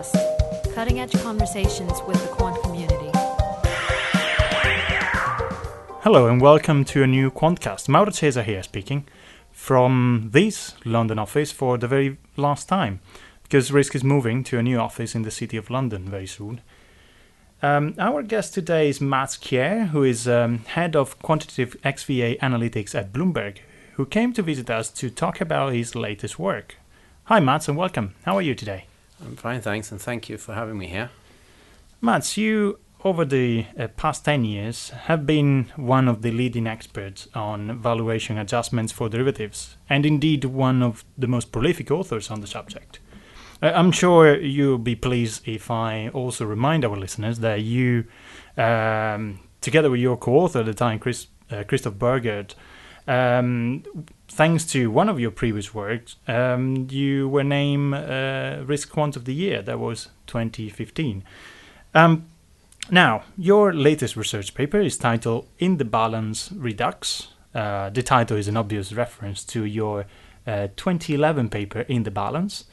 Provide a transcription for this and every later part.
Quantcast, cutting edge conversations with the quant community. Hello and welcome to a new Quantcast. Mauro Cesa here speaking from this London office for the very last time because Risk is moving to a new office in the city of London very soon. Um, our guest today is Mats Kjaer, who is um, head of quantitative XVA analytics at Bloomberg, who came to visit us to talk about his latest work. Hi, Mats, and welcome. How are you today? I'm fine, thanks, and thank you for having me here. Mats, you, over the uh, past 10 years, have been one of the leading experts on valuation adjustments for derivatives, and indeed one of the most prolific authors on the subject. Uh, I'm sure you'll be pleased if I also remind our listeners that you, um, together with your co author at the time, Chris, uh, Christoph Burgard, um, thanks to one of your previous works, um, you were named uh, Risk Quant of the Year. That was 2015. Um, now, your latest research paper is titled In the Balance Redux. Uh, the title is an obvious reference to your uh, 2011 paper In the Balance,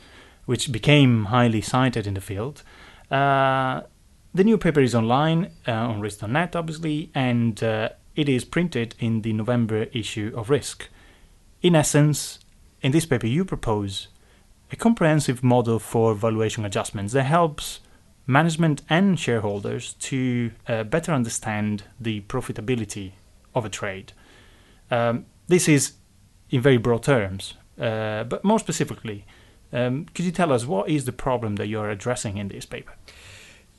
which became highly cited in the field. Uh, the new paper is online uh, on Risk.net, obviously, and uh, it is printed in the November issue of Risk. In essence, in this paper, you propose a comprehensive model for valuation adjustments that helps management and shareholders to uh, better understand the profitability of a trade. Um, this is in very broad terms, uh, but more specifically, um, could you tell us what is the problem that you're addressing in this paper?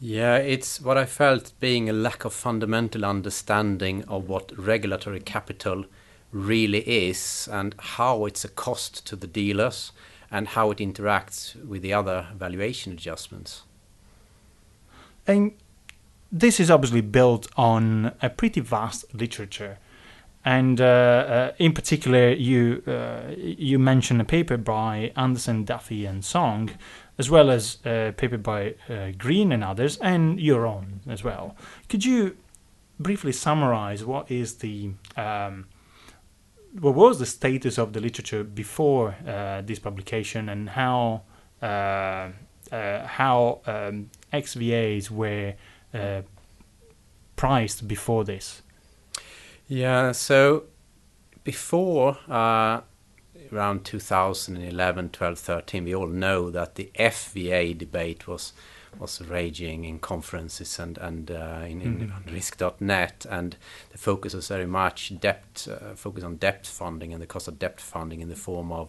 Yeah, it's what I felt being a lack of fundamental understanding of what regulatory capital really is and how it's a cost to the dealers and how it interacts with the other valuation adjustments. And this is obviously built on a pretty vast literature. And uh, uh, in particular, you uh, you mention a paper by Andersen, Duffie, and Song, as well as a paper by uh, Green and others, and your own as well. Could you briefly summarize what is the um, what was the status of the literature before uh, this publication and how uh, how um, XVAs were priced before this? Yeah, so before uh, around 2011, 12, 13, we all know that the FVA debate was was raging in conferences and and uh, in, in mm-hmm. risk.net and the focus was very much debt uh, focus on debt funding and the cost of debt funding in the form of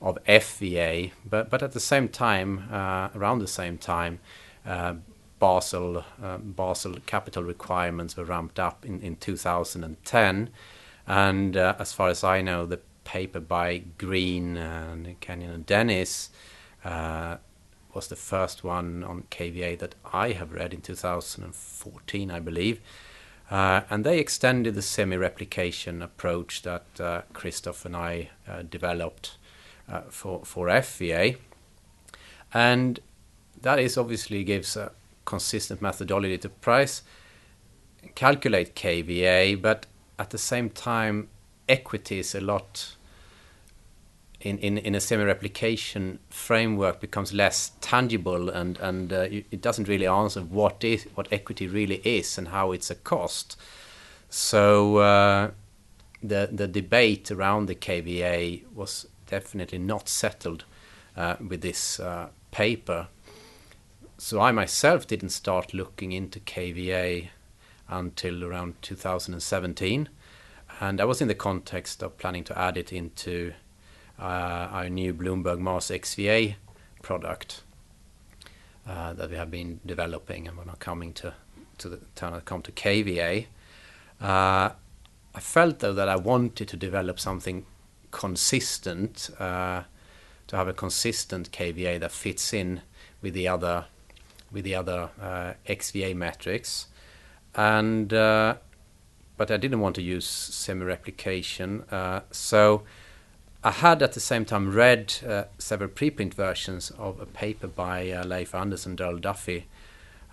of FVA but but at the same time uh, around the same time uh, Basel uh, Basel capital requirements were ramped up in in 2010 and uh, as far as I know the paper by Green and Kenyon and Dennis was the first one on KVA that I have read in 2014, I believe. Uh, and they extended the semi-replication approach that uh, Christoph and I uh, developed uh, for for FVA, and that is obviously gives a consistent methodology to price, calculate KVA, but at the same time, equity is a lot in, in, in a semi-replication framework becomes less tangible and and uh, it doesn't really answer what is what equity really is and how it's a cost. So uh, the the debate around the KVA was definitely not settled uh, with this uh, paper. So I myself didn't start looking into KVA until around 2017, and I was in the context of planning to add it into uh, our new Bloomberg Mars XVA product uh, that we have been developing and we're now coming to to the to come to KVA. Uh, I felt though that I wanted to develop something consistent, uh, to have a consistent KVA that fits in with the other with the other uh, XVA metrics, and uh, but I didn't want to use semi-replication, so I had at the same time read uh, several preprint versions of a paper by uh, Leif Andersen, Darrell Duffie,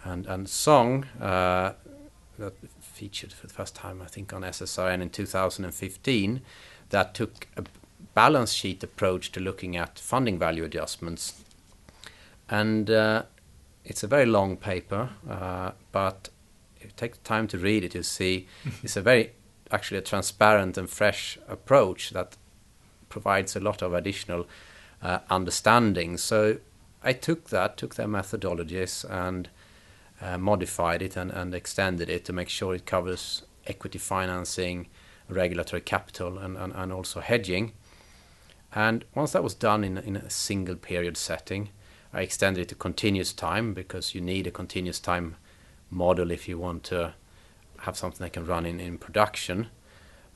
and and Song uh, that featured for the first time, I think, on SSRN in 2015, that took a balance sheet approach to looking at funding value adjustments, and uh, it's a very long paper, uh, but if you take the time to read it, you see it's a very actually a transparent and fresh approach that provides a lot of additional uh, understanding. So I took that, took their methodologies, and uh, modified it and, and extended it to make sure it covers equity financing, regulatory capital, and, and, and also hedging. And once that was done in, in a single period setting, I extended it to continuous time because you need a continuous time model if you want to have something that can run in, in production.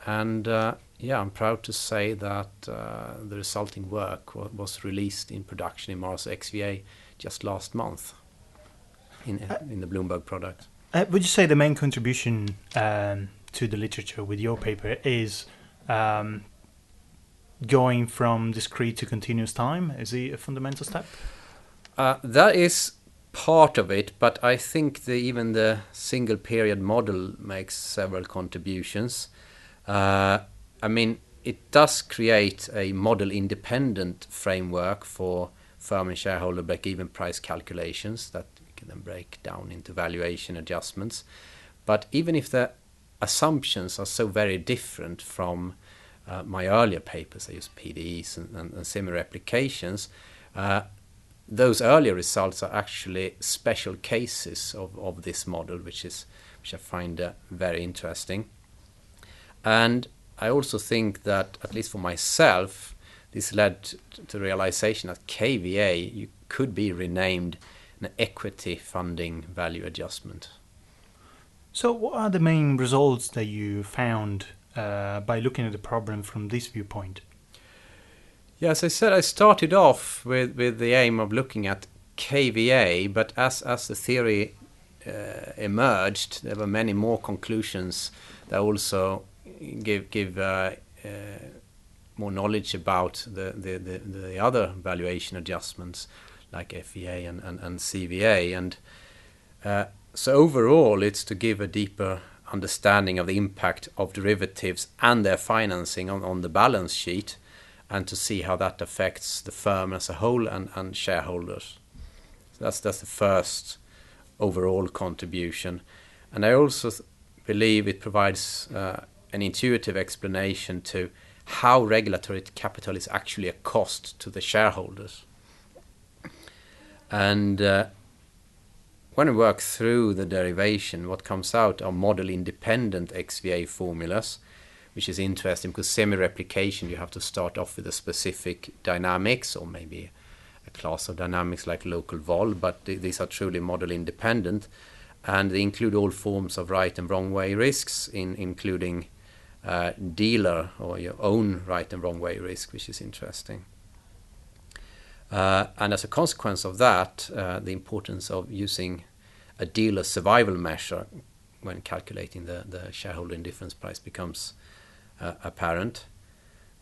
And uh, yeah, I'm proud to say that uh, the resulting work w- was released in production in Mars XVA just last month in, uh, in the Bloomberg product. Uh, would you say the main contribution um, to the literature with your paper is um, going from discrete to continuous time? Is it a fundamental step? Uh, that is part of it, but I think the, even the single period model makes several contributions. Uh, I mean, it does create a model independent framework for firm and shareholder break even price calculations that we can then break down into valuation adjustments. But even if the assumptions are so very different from uh, my earlier papers, I use PDEs and, and, and similar applications, uh, those earlier results are actually special cases of, of this model, which is which I find uh, very interesting. And I also think that, at least for myself, this led to the realization that KVA you could be renamed an equity funding value adjustment. So, what are the main results that you found uh, by looking at the problem from this viewpoint? Yeah, as I said, I started off with, with the aim of looking at KVA, but as, as the theory uh, emerged, there were many more conclusions that also give give uh, uh, more knowledge about the, the, the, the, other valuation adjustments like FVA and, and, and CVA. And uh, so overall, it's to give a deeper understanding of the impact of derivatives and their financing on, on the balance sheet and to see how that affects the firm as a whole and, and shareholders. So that's, that's the first overall contribution. And I also believe it provides uh, an intuitive explanation to how regulatory capital is actually a cost to the shareholders. And uh, when we work through the derivation, what comes out are model independent XVA formulas, which is interesting because semi replication, you have to start off with a specific dynamics or maybe a class of dynamics like local vol, but th- these are truly model independent. And they include all forms of right and wrong way risks, in, including uh, dealer or your own right and wrong way risk, which is interesting. Uh, and as a consequence of that, uh, the importance of using a dealer survival measure when calculating the, the shareholder indifference price becomes apparent.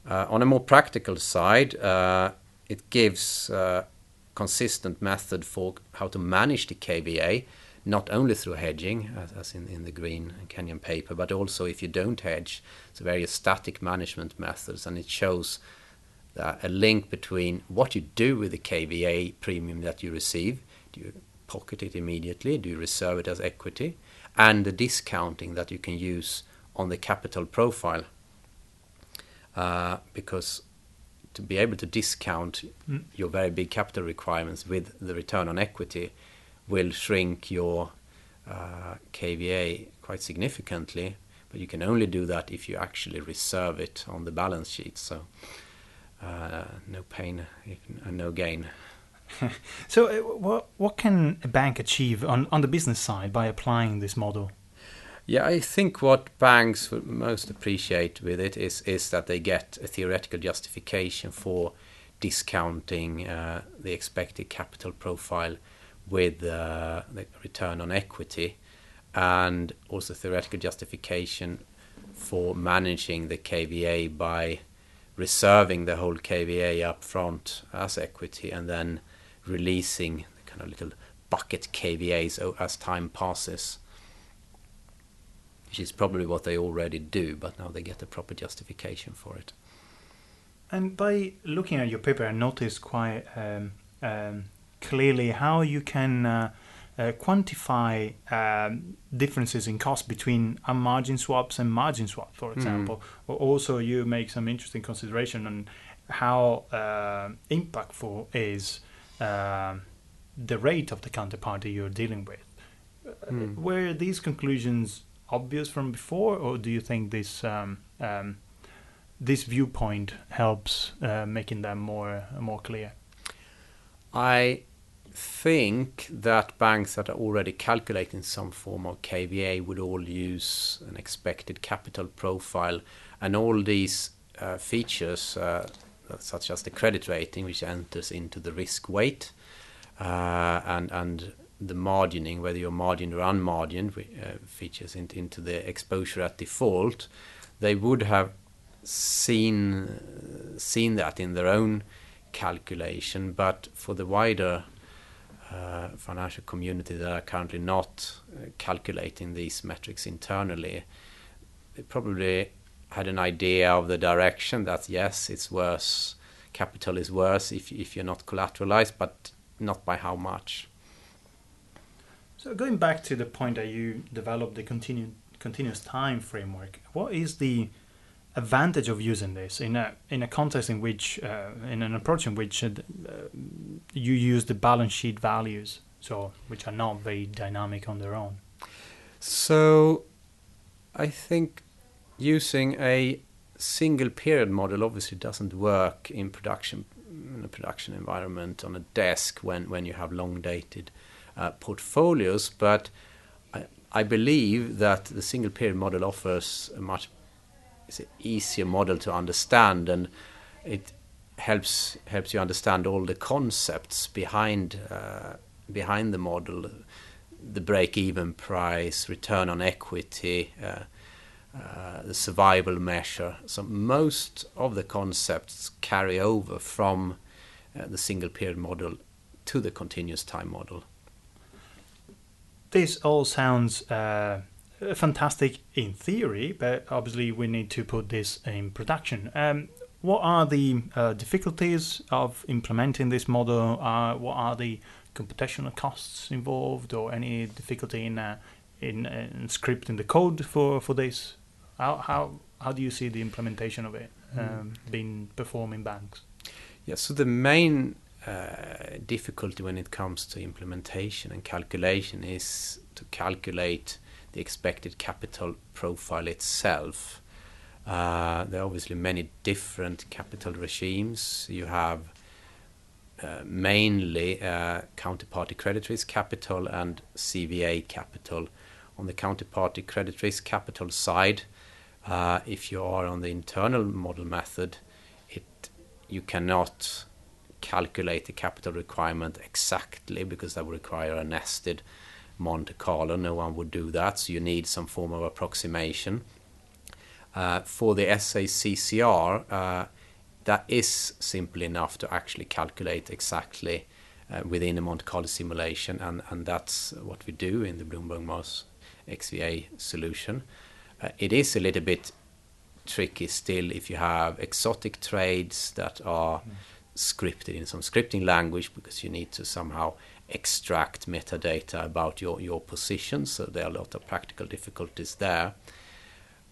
Uh, on a more practical side, uh, it gives a consistent method for how to manage the KVA not only through hedging, as, as in, in the Green Kenyon paper, but also if you don't hedge, it's various static management methods, and it shows a link between what you do with the KVA premium that you receive. Do you pocket it immediately? Do you reserve it as equity? And the discounting that you can use on the capital profile. Uh, because to be able to discount mm. your very big capital requirements with the return on equity will shrink your uh, KVA quite significantly, but you can only do that if you actually reserve it on the balance sheet. So uh, no pain and no gain. so uh, what what can a bank achieve on, on the business side by applying this model? Yeah, I think what banks would most appreciate with it is is that they get a theoretical justification for discounting uh, the expected capital profile with uh, the return on equity and also theoretical justification for managing the KVA by reserving the whole KVA up front as equity and then releasing the kind of little bucket KVAs as time passes. Which is probably what they already do, but now they get a proper justification for it. And by looking at your paper, I noticed quite um, um, clearly how you can uh, uh, quantify um, differences in cost between unmargin swaps and margin swaps, for example. Mm. Also, you make some interesting consideration on how uh, impactful is uh, the rate of the counterparty you're dealing with. Mm. Were these conclusions obvious from before, or do you think this um, um, this viewpoint helps uh, making them more more clear? I think that banks that are already calculating some form of KVA would all use an expected capital profile, and all these uh, features, uh, such as the credit rating, which enters into the risk weight, uh, and and the margining, whether you're margined or unmargined, uh, features into, into the exposure at default, they would have seen seen that in their own calculation, but for the wider uh, financial community that are currently not uh, calculating these metrics internally, they probably had an idea of the direction that yes, it's worse, capital is worse if if you're not collateralized, but not by how much. So going back to the point that you developed the continu- continuous time framework, what is the advantage of using this in a in a context in which uh, in an approach in which uh, you use the balance sheet values, so which are not very dynamic on their own. So, I think using a single period model obviously doesn't work in production in a production environment on a desk when when you have long dated portfolios, but I, believe that the single period model offers a much easier model to understand and it helps helps you understand all the concepts behind uh, behind the model the break even price return on equity uh, uh, the survival measure. So most of the concepts carry over from uh, the single period model to the continuous time model this all sounds uh, fantastic in theory, but obviously we need to put this in production. Um, what are the uh, difficulties of implementing this model? Uh, what are the computational costs involved, or any difficulty in uh, in, in, scripting the code for, for this? How, how how do you see the implementation of it hmm. um, mm. being performed in banks? Yeah, so the main uh, difficulty when it comes to implementation and calculation is to calculate the expected capital profile itself. Uh, there are obviously many different capital regimes. You have uh, mainly uh, counterparty credit risk capital and CVA capital. On the counterparty credit risk capital side, uh, if you are on the internal model method, it you cannot calculate the capital requirement exactly because that would require a nested Monte Carlo. No one would do that, so you need some form of approximation. Uh, for the SACCR, uh, that is simple enough to actually calculate exactly uh, within a Monte Carlo simulation, and, and that's what we do in the Bloomberg Mars XVA solution. Uh, it is a little bit tricky still if you have exotic trades that are mm. Scripted in some scripting language because you need to somehow extract metadata about your, your position. So there are a lot of practical difficulties there.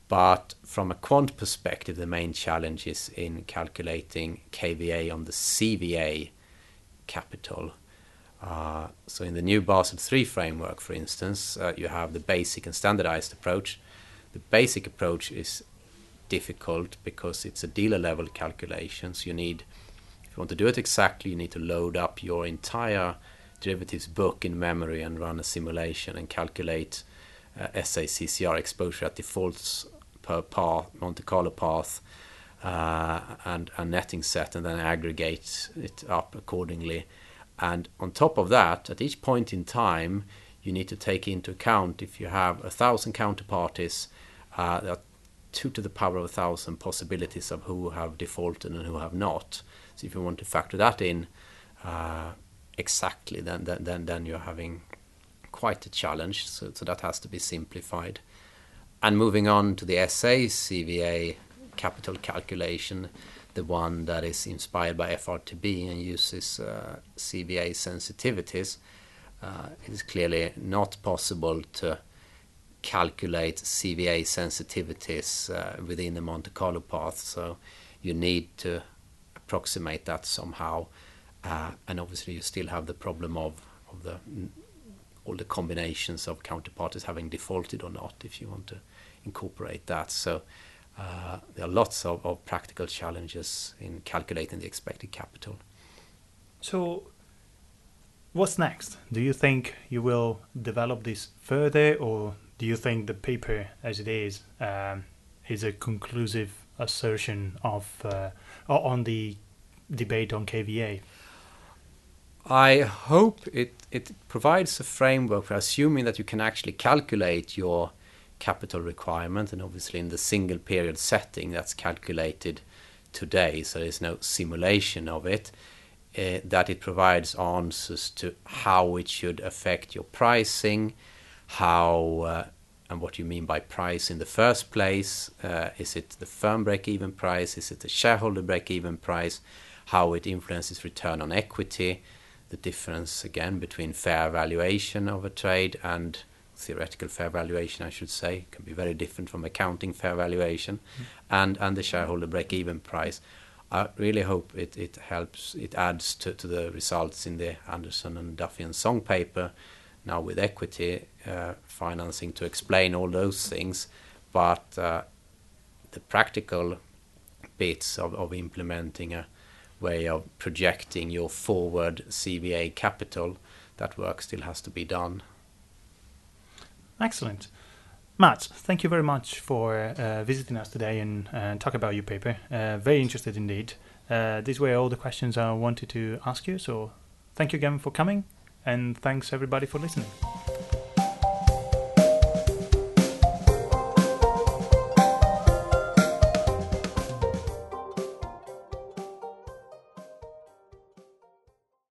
But from a quant perspective, the main challenge is in calculating KVA on the CVA capital. Uh, so in the new Basel III framework, for instance, uh, you have the basic and standardized approach. The basic approach is difficult because it's a dealer level calculation. So you need, if you want to do it exactly, you need to load up your entire derivatives book in memory and run a simulation and calculate uh, SACCR exposure at defaults per path, Monte Carlo path, uh, and a netting set, and then aggregate it up accordingly. And on top of that, at each point in time, you need to take into account if you have a thousand counterparties, uh, there are two to the power of a thousand possibilities of who have defaulted and who have not. So if you want to factor that in, uh, exactly, then then then, you're having quite a challenge. So, so that has to be simplified. And moving on to the SA CVA capital calculation, the one that is inspired by FRTB and uses uh, CVA sensitivities, uh, it is clearly not possible to calculate CVA sensitivities uh, within the Monte Carlo path. So you need to approximate that somehow, uh, and obviously you still have the problem of all the combinations of counterparties having defaulted or not if you want to incorporate that. So uh, there are lots of, of practical challenges in calculating the expected capital. So, what's next? Do you think you will develop this further, or do you think the paper as it is um, is a conclusive assertion of uh, on the debate on KVA? I hope it, it provides a framework for assuming that you can actually calculate your capital requirement and obviously in the single period setting that's calculated today so there's no simulation of it uh, that it provides answers to how it should affect your pricing how uh, and what you mean by price in the first place? Uh, is it the firm break even price? Is it the shareholder break even price? How it influences return on equity? The difference again between fair valuation of a trade and theoretical fair valuation, I should say, can be very different from accounting fair valuation, mm. and and the shareholder break-even price. I really hope it, it helps, it adds to, to the results in the Andersen and Duffie and Song paper, now with equity uh, financing to explain all those things. But uh, the practical bits of, of implementing a way of projecting your forward CVA capital, that work still has to be done. Excellent. Matt, thank you very much for uh, visiting us today and uh, talk about your paper. Uh, very interested indeed. Uh, these were all the questions I wanted to ask you, so thank you again for coming, and thanks everybody for listening.